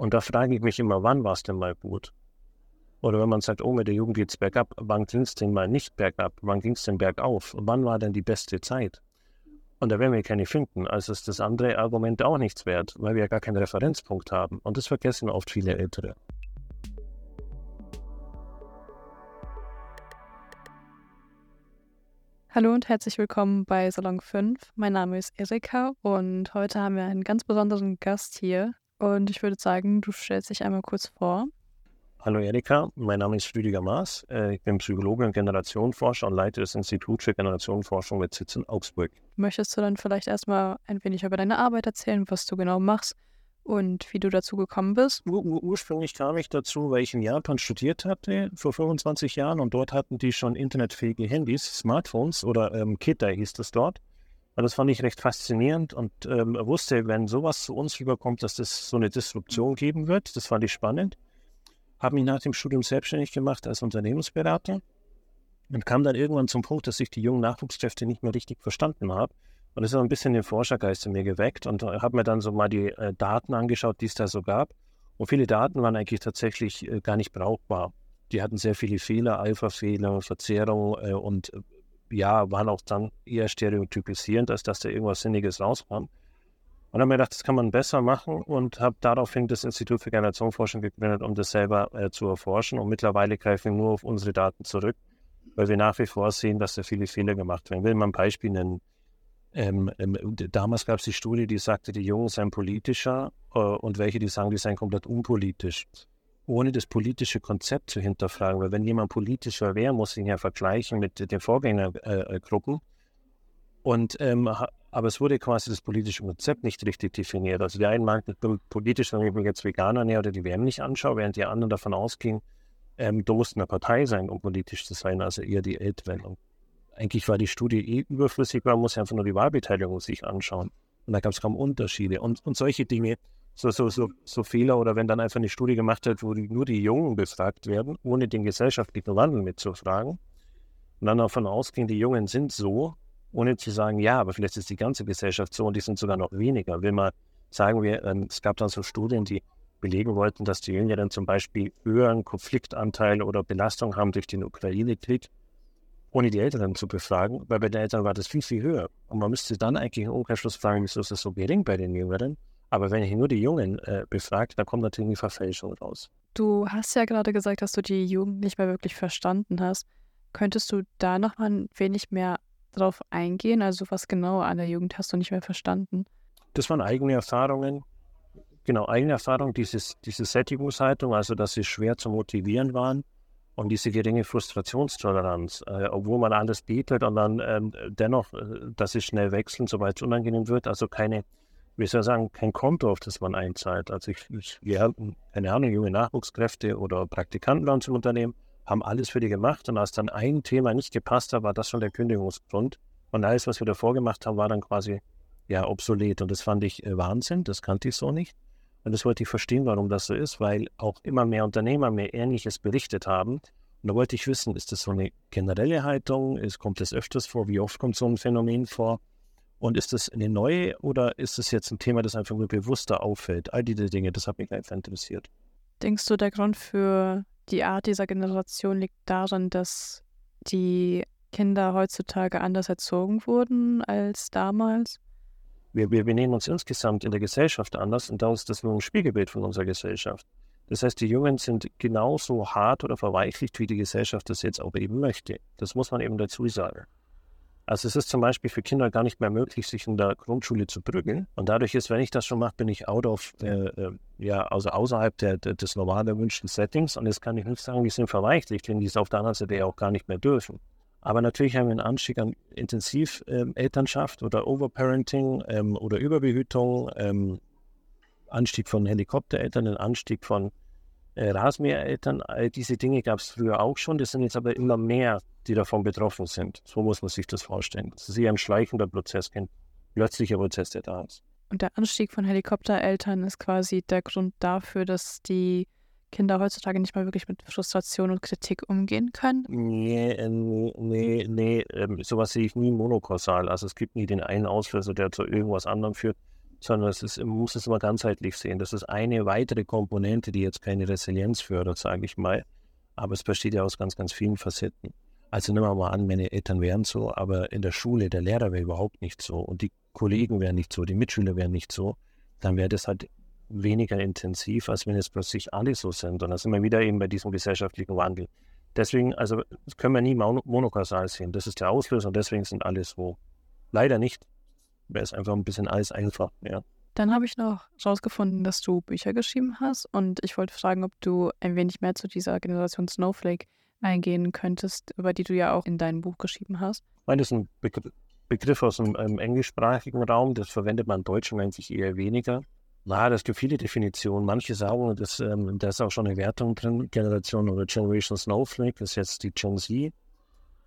Und da frage ich mich immer, wann war es denn mal gut? Oder wenn man sagt, oh, mit der Jugend geht es bergab, wann ging es denn mal nicht bergab? Wann ging es denn bergauf? Wann war denn die beste Zeit? Und da werden wir keine finden. Also ist das andere Argument auch nichts wert, weil wir ja gar keinen Referenzpunkt haben. Und das vergessen oft viele Ältere. Hallo und herzlich willkommen bei Salon 5. Mein Name ist Erika und heute haben wir einen ganz besonderen Gast hier. Und ich würde sagen, du stellst dich einmal kurz vor. Hallo Erika, mein Name ist Rüdiger Maas. Äh, ich bin Psychologe und Generationenforscher und leite das Institut für Generationenforschung mit Sitz in Augsburg. Möchtest du dann vielleicht erstmal ein wenig über deine Arbeit erzählen, was du genau machst und wie du dazu gekommen bist? Ur ursprünglich kam ich dazu, weil ich in Japan studiert hatte vor 25 Jahren und dort hatten die schon internetfähige Handys, Smartphones oder ähm, Ketai hieß das dort. Und das fand ich recht faszinierend und ähm, wusste, wenn sowas zu uns rüberkommt, dass das so eine Disruption geben wird. Das fand ich spannend habe mich nach dem Studium selbstständig gemacht als Unternehmensberater und kam dann irgendwann zum Punkt, dass ich die jungen Nachwuchskräfte nicht mehr richtig verstanden habe. Und das hat ein bisschen den Forschergeist in mir geweckt und äh, habe mir dann so mal die äh, Daten angeschaut, die es da so gab. Und viele Daten waren eigentlich tatsächlich äh, gar nicht brauchbar. Die hatten sehr viele Fehler, Alpha-Fehler, Verzerrung äh, und äh, ja, waren auch dann eher stereotypisierend, als dass da irgendwas Sinniges rauskam. Und habe mir gedacht, das kann man besser machen und habe daraufhin das Institut für Generationenforschung gegründet, um das selber äh, zu erforschen. Und mittlerweile greifen wir nur auf unsere Daten zurück, weil wir nach wie vor sehen, dass da viele Fehler gemacht werden. Ich will mal ein Beispiel nennen. Ähm, ähm, damals gab es die Studie, die sagte, die Jungen seien politischer äh, und welche, die sagen, die seien komplett unpolitisch. Ohne das politische Konzept zu hinterfragen, weil wenn jemand politischer wäre, muss ich ihn ja vergleichen mit den Vorgängergruppen. Äh, äh und ähm, aber es wurde quasi das politische Konzept nicht richtig definiert. Also die einen meinten politisch, wenn ich mich jetzt Veganer näher oder die WM nicht anschaue, während die anderen davon ausgingen, ähm, du musst eine Partei sein, um politisch zu sein, also eher die Älteren. Eigentlich war die Studie eh überflüssig, man muss einfach nur die Wahlbeteiligung sich anschauen. Und da gab es kaum Unterschiede. Und, und solche Dinge, so, so, so, so Fehler oder wenn dann einfach eine Studie gemacht wird, wo die, nur die Jungen befragt werden, ohne den gesellschaftlichen Wandel mitzufragen, und dann davon ausgehen, die Jungen sind so, ohne zu sagen, ja, aber vielleicht ist die ganze Gesellschaft so und die sind sogar noch weniger. Will man sagen wir, ähm, es gab dann so Studien, die belegen wollten, dass die Jüngeren zum Beispiel höheren Konfliktanteil oder Belastung haben durch den Ukraine-Krieg, ohne die Älteren zu befragen, weil bei den Eltern war das viel, viel höher. Und man müsste dann eigentlich im Umkehrschluss fragen, wieso ist das so gering bei den Jüngeren? Aber wenn ich nur die Jungen äh, befragt, dann kommt natürlich eine Verfälschung raus. Du hast ja gerade gesagt, dass du die Jugend nicht mehr wirklich verstanden hast. Könntest du da noch mal ein wenig mehr drauf eingehen? Also was genau an der Jugend hast du nicht mehr verstanden? Das waren eigene Erfahrungen. Genau, eigene Erfahrungen, dieses, diese Sättigungshaltung, also dass sie schwer zu motivieren waren und diese geringe Frustrationstoleranz, äh, obwohl man alles bietet und dann ähm, dennoch, äh, dass sie schnell wechseln, sobald es unangenehm wird. Also keine, wie soll ich sagen, kein Konto, auf das man einzahlt. Also ich, ich wir hatten, keine Ahnung, junge Nachwuchskräfte oder Praktikanten bei uns im Unternehmen, haben alles für die gemacht und als dann ein Thema nicht gepasst hat, war das schon der Kündigungsgrund. Und alles, was wir davor gemacht haben, war dann quasi ja obsolet. Und das fand ich äh, Wahnsinn, das kannte ich so nicht. Und das wollte ich verstehen, warum das so ist, weil auch immer mehr Unternehmer mir Ähnliches berichtet haben. Und da wollte ich wissen, ist das so eine generelle Haltung? Ist, kommt das öfters vor? Wie oft kommt so ein Phänomen vor? Und ist das eine neue oder ist das jetzt ein Thema, das einfach nur bewusster auffällt? All diese Dinge, das hat mich einfach interessiert. Denkst du, der Grund für die Art dieser Generation liegt darin, dass die Kinder heutzutage anders erzogen wurden als damals? Wir, wir benehmen uns insgesamt in der Gesellschaft anders und da ist das nur ein Spiegelbild von unserer Gesellschaft. Das heißt, die Jungen sind genauso hart oder verweichlicht, wie die Gesellschaft das jetzt auch eben möchte. Das muss man eben dazu sagen. Also es ist zum Beispiel für Kinder gar nicht mehr möglich, sich in der Grundschule zu prügeln. Und dadurch ist, wenn ich das schon mache, bin ich out of, äh, äh, ja, also außerhalb der, der, des normal erwünschten Settings. Und jetzt kann ich nicht sagen, die sind verweichlicht, wenn die es auf der anderen Seite ja auch gar nicht mehr dürfen. Aber natürlich haben wir einen Anstieg an Intensiv-Elternschaft ähm, oder Overparenting ähm, oder Überbehütung, ähm, Anstieg von Helikoptereltern, einen Anstieg von äh, Rasenmähereltern. All diese Dinge gab es früher auch schon. Das sind jetzt aber immer mehr die davon betroffen sind. So muss man sich das vorstellen. Das ist eher ein schleichender Prozess, kein plötzlicher Prozess, der da ist. Und der Anstieg von Helikoptereltern ist quasi der Grund dafür, dass die Kinder heutzutage nicht mal wirklich mit Frustration und Kritik umgehen können? Nee, äh, nee, nee, ähm, sowas sehe ich nie monokausal. Also es gibt nie den einen Auslöser, der zu irgendwas anderem führt. Sondern es ist, man muss es immer ganzheitlich sehen. Das ist eine weitere Komponente, die jetzt keine Resilienz fördert, sage ich mal. Aber es besteht ja aus ganz, ganz vielen Facetten. Also nehmen wir mal an, meine Eltern wären so, aber in der Schule, der Lehrer wäre überhaupt nicht so und die Kollegen wären nicht so, die Mitschüler wären nicht so, dann wäre das halt weniger intensiv, als wenn jetzt plötzlich alle so sind. Und da sind wir wieder eben bei diesem gesellschaftlichen Wandel. Deswegen, also das können wir nie monokausal sehen. Das ist der Auslöser und deswegen sind alle so. Leider nicht. Wäre es einfach ein bisschen alles einfach, ja. Dann habe ich noch herausgefunden, dass du Bücher geschrieben hast und ich wollte fragen, ob du ein wenig mehr zu dieser Generation Snowflake eingehen könntest, über die du ja auch in deinem Buch geschrieben hast. Meine, das ist ein Begriff, Begriff aus dem ähm, englischsprachigen Raum, das verwendet man im Deutschen eigentlich eher weniger. Na, das gibt viele Definitionen. Manche sagen, dass, ähm, da ist auch schon eine Wertung drin, Generation oder Generation Snowflake, das ist jetzt die Gen Z.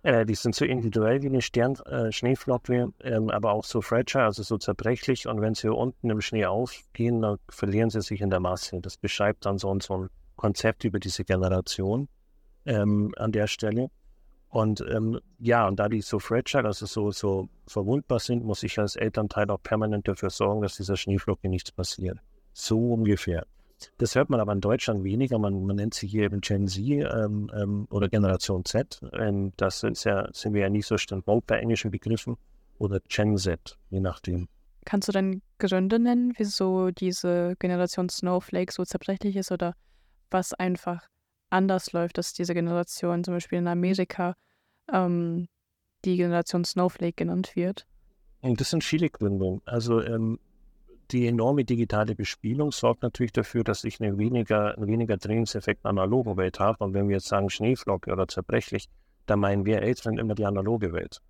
Äh, die sind so individuell wie eine Stern, äh, Schneeflocke, ähm, aber auch so fragile, also so zerbrechlich. Und wenn sie unten im Schnee aufgehen, dann verlieren sie sich in der Masse. Das beschreibt dann so, so ein Konzept über diese Generation ähm, an der Stelle. Und ähm, ja, und da die so fragile, also so, so verwundbar sind, muss ich als Elternteil auch permanent dafür sorgen, dass dieser Schneeflocke nichts passiert. So ungefähr. Das hört man aber in Deutschland weniger. Man, man nennt sie hier eben Gen Z ähm, ähm, oder Generation Z. Ähm, das ist ja, sind wir ja nicht so standhaft bei englischen Begriffen. Oder Gen Z, je nachdem. Kannst du denn Gründe nennen, wieso diese Generation Snowflake so zerbrechlich ist oder was einfach anders läuft, dass diese Generation zum Beispiel in Amerika ähm, die Generation Snowflake genannt wird? Und das sind viele Gründe. Also ähm, die enorme digitale Bespielung sorgt natürlich dafür, dass ich eine weniger, einen weniger Trainingseffekt in der analogen Welt habe. Und wenn wir jetzt sagen Schneeflocke oder zerbrechlich, dann meinen wir Älteren immer die analoge Welt.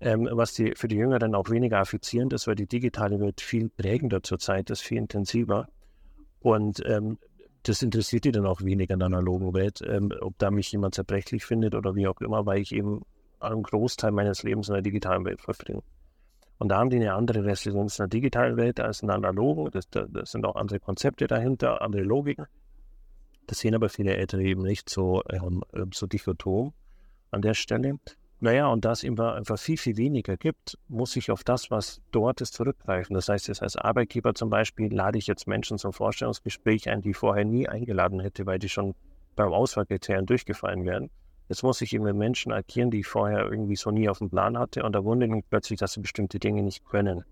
Ähm, was die, für die Jüngeren auch weniger affizierend ist, weil die digitale Welt viel prägender zurzeit ist, viel intensiver. Und ähm, das interessiert die dann auch weniger in der analogen Welt, ähm, ob da mich jemand zerbrechlich findet oder wie auch immer, weil ich eben einen Großteil meines Lebens in der digitalen Welt verbringe. Und da haben die eine andere Resilienz in der digitalen Welt als in der analogen. Das, das sind auch andere Konzepte dahinter, andere Logiken. Das sehen aber viele Ältere eben nicht so, ähm, so dichotom an der Stelle. Naja, und da es immer einfach viel, viel weniger gibt, muss ich auf das, was dort ist, zurückgreifen. Das heißt, jetzt als Arbeitgeber zum Beispiel lade ich jetzt Menschen zum Vorstellungsgespräch ein, die ich vorher nie eingeladen hätte, weil die schon beim Auswahlkriterien durchgefallen wären. Jetzt muss ich eben mit Menschen agieren, die ich vorher irgendwie so nie auf dem Plan hatte und da wundert mich plötzlich, dass sie bestimmte Dinge nicht können.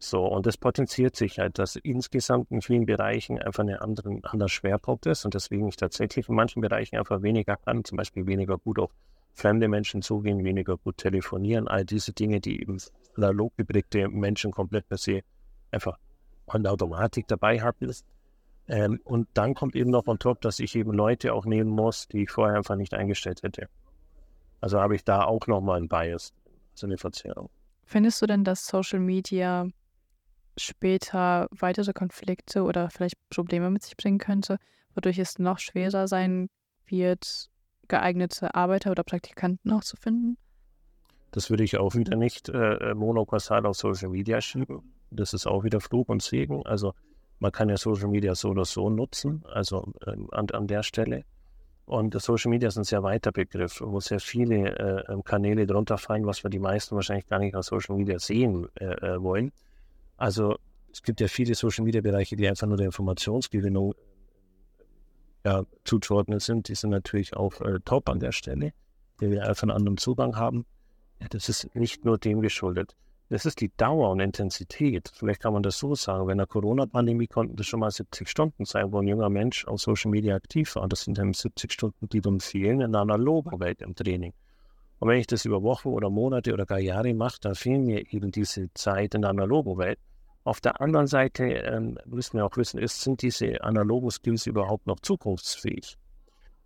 So, und das potenziert sich halt, dass insgesamt in vielen Bereichen einfach ein anderer Schwerpunkt ist und deswegen ich tatsächlich in manchen Bereichen einfach weniger kann, zum Beispiel weniger gut auf fremde Menschen zugehen, weniger gut telefonieren, all diese Dinge, die eben analog geprägte Menschen komplett per se einfach an der Automatik dabei haben. Ähm, und dann kommt eben noch on top, dass ich eben Leute auch nehmen muss, die ich vorher einfach nicht eingestellt hätte. Also habe ich da auch nochmal ein Bias, also eine Verzerrung. Findest du denn, dass Social Media später weitere Konflikte oder vielleicht Probleme mit sich bringen könnte, wodurch es noch schwerer sein wird, geeignete Arbeiter oder Praktikanten auch zu finden? Das würde ich auch wieder nicht äh, monokausal auf Social Media schieben. Das ist auch wieder Flug und Segen. Also man kann ja Social Media so oder so nutzen, also äh, an, an der Stelle. Und Social Media ist ein sehr weiter Begriff, wo sehr viele äh, ähm, Kanäle drunter fallen, was wir die meisten wahrscheinlich gar nicht auf Social Media sehen äh, äh, wollen. Also es gibt ja viele Social Media Bereiche, die einfach nur der Informationsgewinnung ja, zuzuordnen sind, die sind natürlich auch äh, top an der Stelle, die wir einfach einen anderen Zugang haben. Ja, das ist nicht nur dem geschuldet. Das ist die Dauer und Intensität. Vielleicht kann man das so sagen. Wenn der Corona-Pandemie konnten das schon mal 70 Stunden sein, wo ein junger Mensch auf Social Media aktiv war. Das sind dann 70 Stunden, die dann fehlen in der analogen Welt im Training. Und wenn ich das über Wochen oder Monate oder gar Jahre mache, dann fehlen mir eben diese Zeit in der analogen Welt. Auf der anderen Seite ähm, müssen wir auch wissen, ist, sind diese analogen Skills überhaupt noch zukunftsfähig?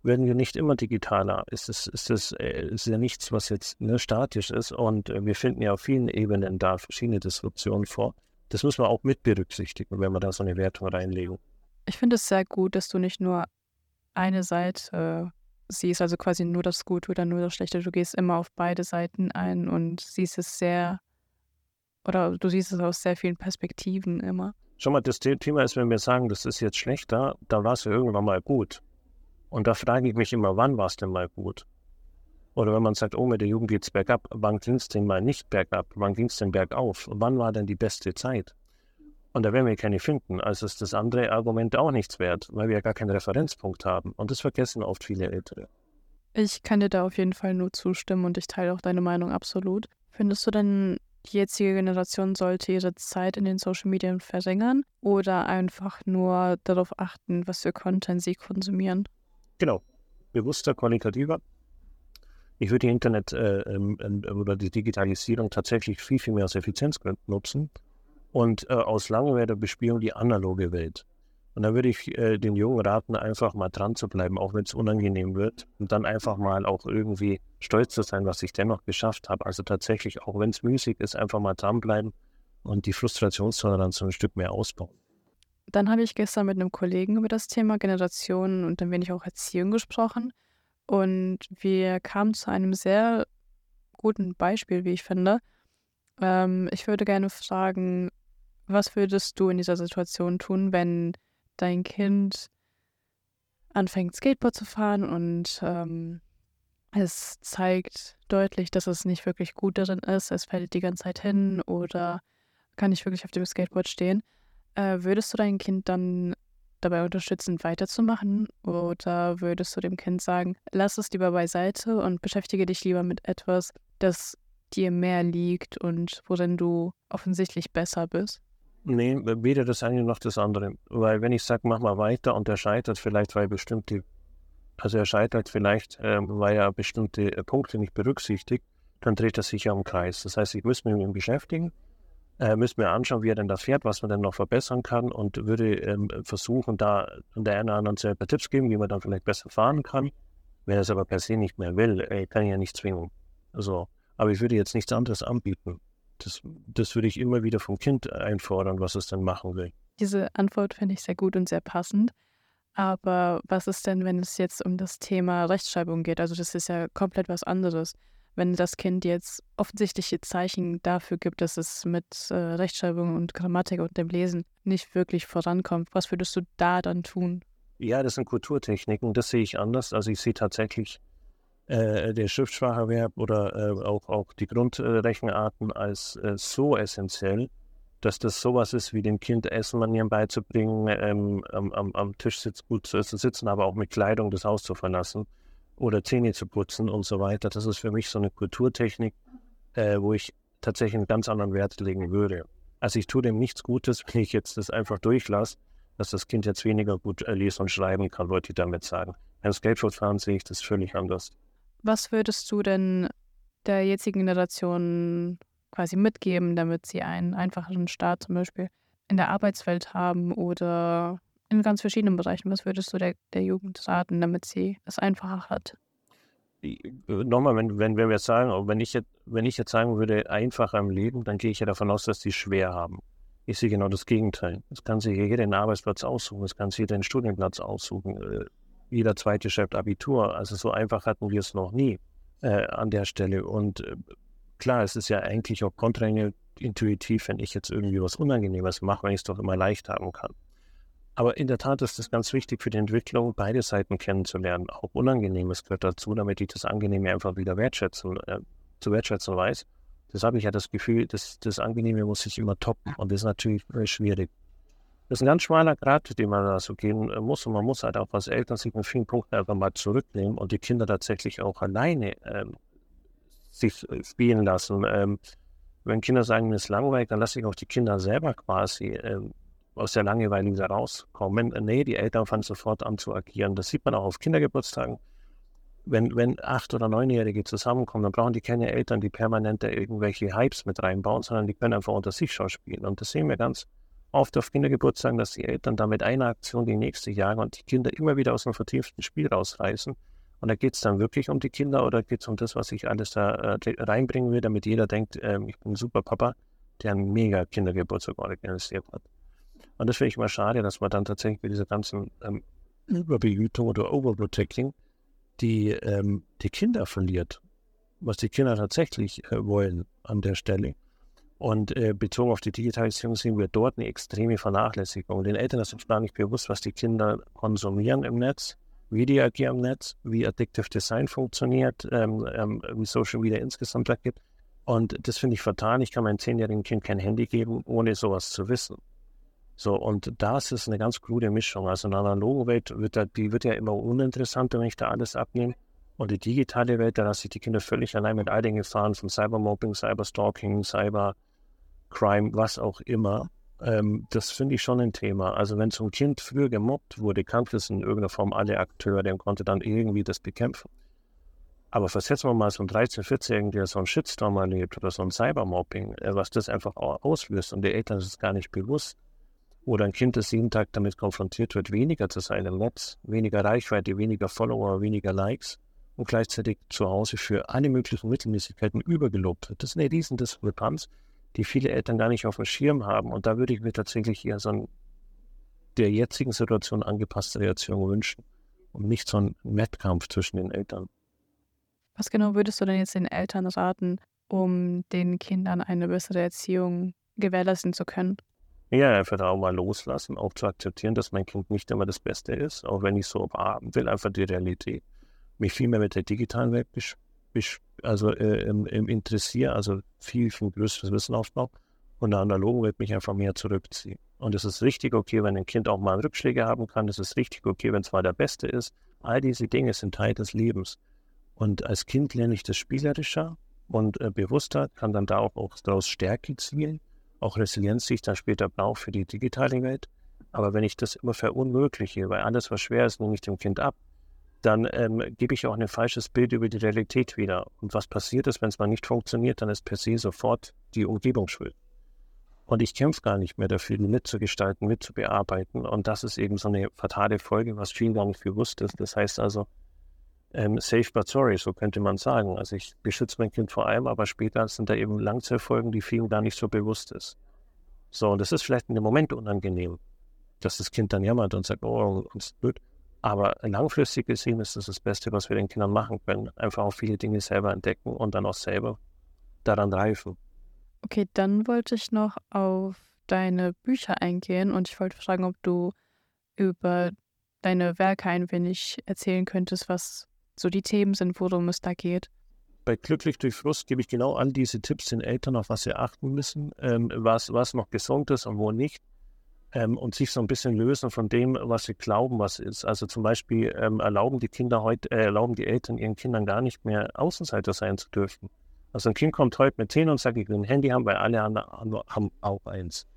Werden wir nicht immer digitaler? Ist es ist äh, ist ja nichts, was jetzt ne, statisch ist. Und äh, wir finden ja auf vielen Ebenen da verschiedene Disruptionen vor. Das müssen wir auch mit berücksichtigen, wenn wir da so eine Wertung reinlegen. Ich finde es sehr gut, dass du nicht nur eine Seite äh, siehst, also quasi nur das Gute oder nur das Schlechte. Du gehst immer auf beide Seiten ein und siehst es sehr oder du siehst es aus sehr vielen Perspektiven immer. Schau mal, das Thema ist, wenn wir sagen, das ist jetzt schlechter, dann war es ja irgendwann mal gut. Und da frage ich mich immer, wann war es denn mal gut? Oder wenn man sagt, oh, mit der Jugend geht es bergab, wann ging es denn mal nicht bergab? Wann ging es denn bergauf? Wann war denn die beste Zeit? Und da werden wir keine finden. Also ist das andere Argument auch nichts wert, weil wir ja gar keinen Referenzpunkt haben. Und das vergessen oft viele Ältere. Ich kann dir da auf jeden Fall nur zustimmen und ich teile auch deine Meinung absolut. Findest du denn, die jetzige Generation sollte ihre Zeit in den Social Medien verringern oder einfach nur darauf achten, was für Content sie konsumieren? Genau. Bewusster, qualitativer. Ich würde die Internet äh, äh, oder die Digitalisierung tatsächlich viel, viel mehr als Effizienzgrund nutzen und äh, aus Langeweile bespielen die analoge Welt. Und da würde ich äh, den Jungen raten, einfach mal dran zu bleiben, auch wenn es unangenehm wird. Und dann einfach mal auch irgendwie stolz zu sein, was ich dennoch geschafft habe. Also tatsächlich, auch wenn es müßig ist, einfach mal dranbleiben und die Frustrationstoleranz ein Stück mehr ausbauen. Dann habe ich gestern mit einem Kollegen über das Thema Generationen und ein wenig auch Erziehung gesprochen. Und wir kamen zu einem sehr guten Beispiel, wie ich finde. Ähm, ich würde gerne fragen, was würdest du in dieser Situation tun, wenn dein Kind anfängt, Skateboard zu fahren und ähm, es zeigt deutlich, dass es nicht wirklich gut darin ist, es fällt die ganze Zeit hin oder kann nicht wirklich auf dem Skateboard stehen. Äh, würdest du dein Kind dann dabei unterstützen, weiterzumachen? Oder würdest du dem Kind sagen, lass es lieber beiseite und beschäftige dich lieber mit etwas, das dir mehr liegt und worin du offensichtlich besser bist? Nee, weder das eine noch das andere. Weil wenn ich sage, mach mal weiter und er scheitert vielleicht, weil bestimmte, also er scheitert vielleicht, äh, weil er bestimmte äh, Punkte nicht berücksichtigt, dann dreht er sich ja im Kreis. Das heißt, ich muss mich mit ihm beschäftigen, äh, müsste mir anschauen, wie er denn da fährt, was man denn noch verbessern kann und würde ähm, versuchen, da an der einen oder anderen Stelle Tipps geben, wie man dann vielleicht besser fahren kann. Wenn er es aber per se nicht mehr will, äh, kann ich ja nicht zwingen. Also, aber ich würde jetzt nichts anderes anbieten. Das, das würde ich immer wieder vom Kind einfordern, was es dann machen will. Diese Antwort finde ich sehr gut und sehr passend. Aber was ist denn, wenn es jetzt um das Thema Rechtschreibung geht? Also das ist ja komplett was anderes. Wenn das Kind jetzt offensichtliche Zeichen dafür gibt, dass es mit äh, Rechtschreibung und Grammatik und dem Lesen nicht wirklich vorankommt, was würdest du da dann tun? Ja, das sind Kulturtechniken, das sehe ich anders. Also ich sehe tatsächlich äh, der Schriftspracherwerb oder äh, auch, auch die Grundrechenarten als äh, so essentiell, dass das sowas ist, wie dem Kind Essenmanieren beizubringen, ähm, am, am, am, Tisch sitz, gut zu sitzen, aber auch mit Kleidung das Haus zu verlassen oder Zähne zu putzen und so weiter. Das ist für mich so eine Kulturtechnik, äh, wo ich tatsächlich einen ganz anderen Wert legen würde. Also ich tue dem nichts Gutes, wenn ich jetzt das einfach durchlasse, dass das Kind jetzt weniger gut äh, lesen und schreiben kann, wollte ich damit sagen. Beim Skateboardfahren sehe ich das völlig anders. Was würdest du denn der jetzigen Generation quasi mitgeben, damit sie einen einfacheren Start zum Beispiel in der Arbeitswelt haben oder in ganz verschiedenen Bereichen? Was würdest du der, der Jugend raten, damit sie es einfacher hat? Nochmal, wenn, wenn, wenn wir jetzt sagen, wenn ich jetzt, wenn ich jetzt sagen würde, einfacher im Leben, dann gehe ich ja davon aus, dass die schwer haben. Ich sehe genau das Gegenteil. Es kann sich jeder den Arbeitsplatz aussuchen, es kann sich jeder den Studienplatz aussuchen. Äh, jeder zweite schreibt Abitur. Also so einfach hatten wir es noch nie äh, an der Stelle. Und äh, klar, es ist ja eigentlich auch kontraintuitiv, wenn ich jetzt irgendwie was Unangenehmes mache, wenn ich es doch immer leicht haben kann. Aber in der Tat ist es ganz wichtig für die Entwicklung, beide Seiten kennenzulernen. Auch Unangenehmes gehört dazu, damit ich das Angenehme einfach wieder wertschätzen, äh, zu wertschätzen weiß. Das habe ich ja das Gefühl, das, das Angenehme muss sich immer toppen. Und das ist natürlich schwierig. Das ist ein ganz schmaler Grad, den man da so gehen äh, muss. Und man muss halt auch als Eltern sich in vielen Punkten einfach mal zurücknehmen und die Kinder tatsächlich auch alleine ähm, sich äh, spielen lassen. Ähm, wenn Kinder sagen, mir ist langweilig, dann lasse ich auch die Kinder selber quasi ähm, aus der Langeweile wieder rauskommen. Nee, die Eltern fangen sofort an zu agieren. Das sieht man auch auf Kindergeburtstagen. Wenn, wenn acht- oder neunjährige zusammenkommen, dann brauchen die keine Eltern, die permanent irgendwelche Hypes mit reinbauen, sondern die können einfach unter sich schon spielen. Und das sehen wir ganz oft auf Kindergeburtstagen, dass die Eltern da mit einer Aktion die nächste jagen und die Kinder immer wieder aus dem vertieften Spiel rausreißen. Und da geht es dann wirklich um die Kinder oder geht es um das, was ich alles da äh, reinbringen will, damit jeder denkt, äh, ich bin ein super Papa, der einen mega Kindergeburtstag organisiert hat. Und das finde ich immer schade, dass man dann tatsächlich bei dieser ganzen ähm, Überbehütung oder Overprotecting die, ähm, die Kinder verliert, was die Kinder tatsächlich äh, wollen an der Stelle. Und äh, bezogen auf die Digitalisierung sehen wir dort eine extreme Vernachlässigung. Den Eltern ist gar nicht bewusst, was die Kinder konsumieren im Netz, wie die agieren im Netz, wie Addictive Design funktioniert, ähm, ähm, wie Social Media insgesamt agiert. Und das finde ich fatal. Ich kann meinem zehnjährigen Kind kein Handy geben, ohne sowas zu wissen. So, und das ist eine ganz krude Mischung. Also in der analogen Welt wird da, die wird ja immer uninteressanter, wenn ich da alles abnehme. Und die digitale Welt, da lasse ich die Kinder völlig allein mit all den Gefahren von Cybermobbing, Cyberstalking, Cybercrime, was auch immer. Ähm, das finde ich schon ein Thema. Also wenn so ein Kind früher gemobbt wurde, kannte es in irgendeiner Form alle Akteure, der konnte dann irgendwie das bekämpfen. Aber versetzen wir mal so einen 13-, 14-Jährigen, der so einen Shitstorm erlebt oder so ein Cybermobbing, äh, was das einfach auslöst und die Eltern ist es gar nicht bewusst. Oder ein Kind, das jeden Tag damit konfrontiert wird, weniger zu sein im Netz, weniger Reichweite, weniger Follower, weniger Likes und gleichzeitig zu Hause für alle möglichen Mittelmäßigkeiten übergelobt wird. Das ist eine riesen Diskrepanz, die viele Eltern gar nicht auf dem Schirm haben. Und da würde ich mir tatsächlich eher so ein der jetzigen Situation angepasste Reaktion wünschen und nicht so ein Wettkampf zwischen den Eltern. Was genau würdest du denn jetzt den Eltern raten, um den Kindern eine bessere Erziehung gewährleisten zu können? Ja, einfach auch mal loslassen, auch zu akzeptieren, dass mein Kind nicht immer das Beste ist, auch wenn ich so haben will, einfach die Realität mich viel mehr mit der digitalen Welt also, äh, im, im interessiere, also viel, viel größeres Wissen aufbaue und der analogen Welt mich einfach mehr zurückziehen. Und es ist richtig okay, wenn ein Kind auch mal Rückschläge haben kann. Es ist richtig okay, wenn es mal der Beste ist. All diese Dinge sind Teil des Lebens. Und als Kind lerne ich das spielerischer und äh, bewusster, kann dann da auch, auch daraus Stärke ziehen, auch Resilienz, die ich dann später brauche für die digitale Welt. Aber wenn ich das immer verunmögliche, weil alles, was schwer ist, nehme ich dem Kind ab, dann ähm, gebe ich auch ein falsches Bild über die Realität wieder. Und was passiert ist, wenn es mal nicht funktioniert, dann ist per se sofort die Umgebung schuld. Und ich kämpfe gar nicht mehr dafür, mitzugestalten, mitzubearbeiten. Und das ist eben so eine fatale Folge, was vielen gar nicht bewusst ist. Das heißt also, ähm, safe but sorry, so könnte man sagen. Also ich beschütze mein Kind vor allem, aber später sind da eben Langzeitfolgen, die vielen gar nicht so bewusst ist. So, und das ist vielleicht in dem Moment unangenehm, dass das Kind dann jammert und sagt, oh, uns blöd. Aber langfristig gesehen ist das das Beste, was wir den Kindern machen können. Einfach auch viele Dinge selber entdecken und dann auch selber daran reifen. Okay, dann wollte ich noch auf deine Bücher eingehen und ich wollte fragen, ob du über deine Werke ein wenig erzählen könntest, was so die Themen sind, worum es da geht. Bei Glücklich durch Frust gebe ich genau all diese Tipps den Eltern, auf was sie achten müssen, ähm, was, was noch gesund ist und wo nicht ähm, und sich so ein bisschen lösen von dem, was sie glauben, was ist. Also zum Beispiel ähm, erlauben die Kinder heute, äh, erlauben die Eltern ihren Kindern gar nicht mehr Außenseiter sein zu dürfen. Also ein Kind kommt heute mit 10 und sagt, ich will ein Handy haben, weil alle anderen haben auch eins.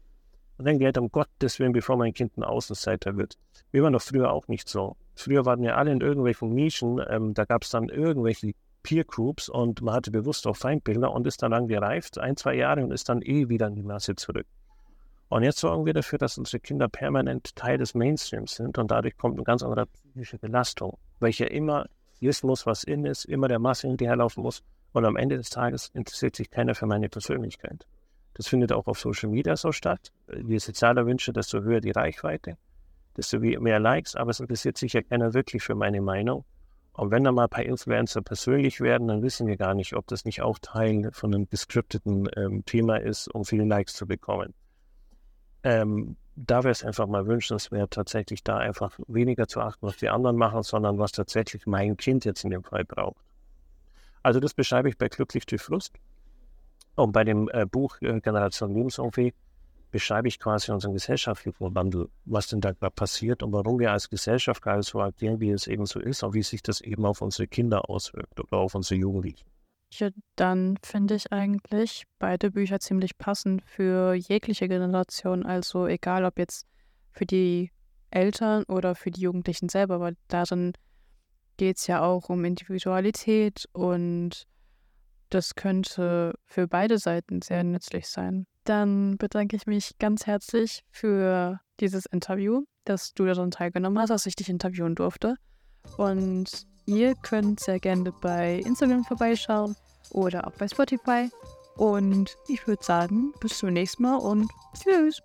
Und dann geht um Gottes Willen, bevor mein Kind ein Außenseiter wird. Wir waren doch früher auch nicht so. Früher waren wir alle in irgendwelchen Nischen, ähm, da gab es dann irgendwelche Peer Groups und man hatte bewusst auch Feindbilder und ist dann lang gereift, ein, zwei Jahre und ist dann eh wieder in die Masse zurück. Und jetzt sorgen wir dafür, dass unsere Kinder permanent Teil des Mainstreams sind und dadurch kommt eine ganz andere psychische Belastung, welche immer wissen muss, was in ist, immer der Masse hinterherlaufen muss und am Ende des Tages interessiert sich keiner für meine Persönlichkeit. Das findet auch auf Social Media so statt. Je sozialer Wünsche, desto höher die Reichweite, desto mehr Likes, aber es interessiert sich ja keiner wirklich für meine Meinung. Und wenn da mal ein paar Influencer persönlich werden, dann wissen wir gar nicht, ob das nicht auch Teil von einem gescripteten ähm, Thema ist, um viele Likes zu bekommen. Ähm, da wäre es einfach mal wünschenswert, tatsächlich da einfach weniger zu achten, was die anderen machen, sondern was tatsächlich mein Kind jetzt in dem Fall braucht. Also das beschreibe ich bei Glücklich durch Frust. Und bei dem äh, Buch äh, Generation Lebensumweg beschreibe ich quasi unseren gesellschaftlichen Wandel, was denn da passiert und warum wir als Gesellschaft gerade so agieren, wie es eben so ist und wie sich das eben auf unsere Kinder auswirkt oder auf unsere Jugendlichen. Ja, dann finde ich eigentlich beide Bücher ziemlich passend für jegliche Generation. Also egal, ob jetzt für die Eltern oder für die Jugendlichen selber, weil darin geht es ja auch um Individualität und das könnte für beide Seiten sehr nützlich sein. Dann bedanke ich mich ganz herzlich für dieses Interview, dass du daran teilgenommen hast, dass ich dich interviewen durfte. Und Ihr könnt sehr gerne bei Instagram vorbeischauen oder auch bei Spotify. Und ich würde sagen, bis zum nächsten Mal und tschüss.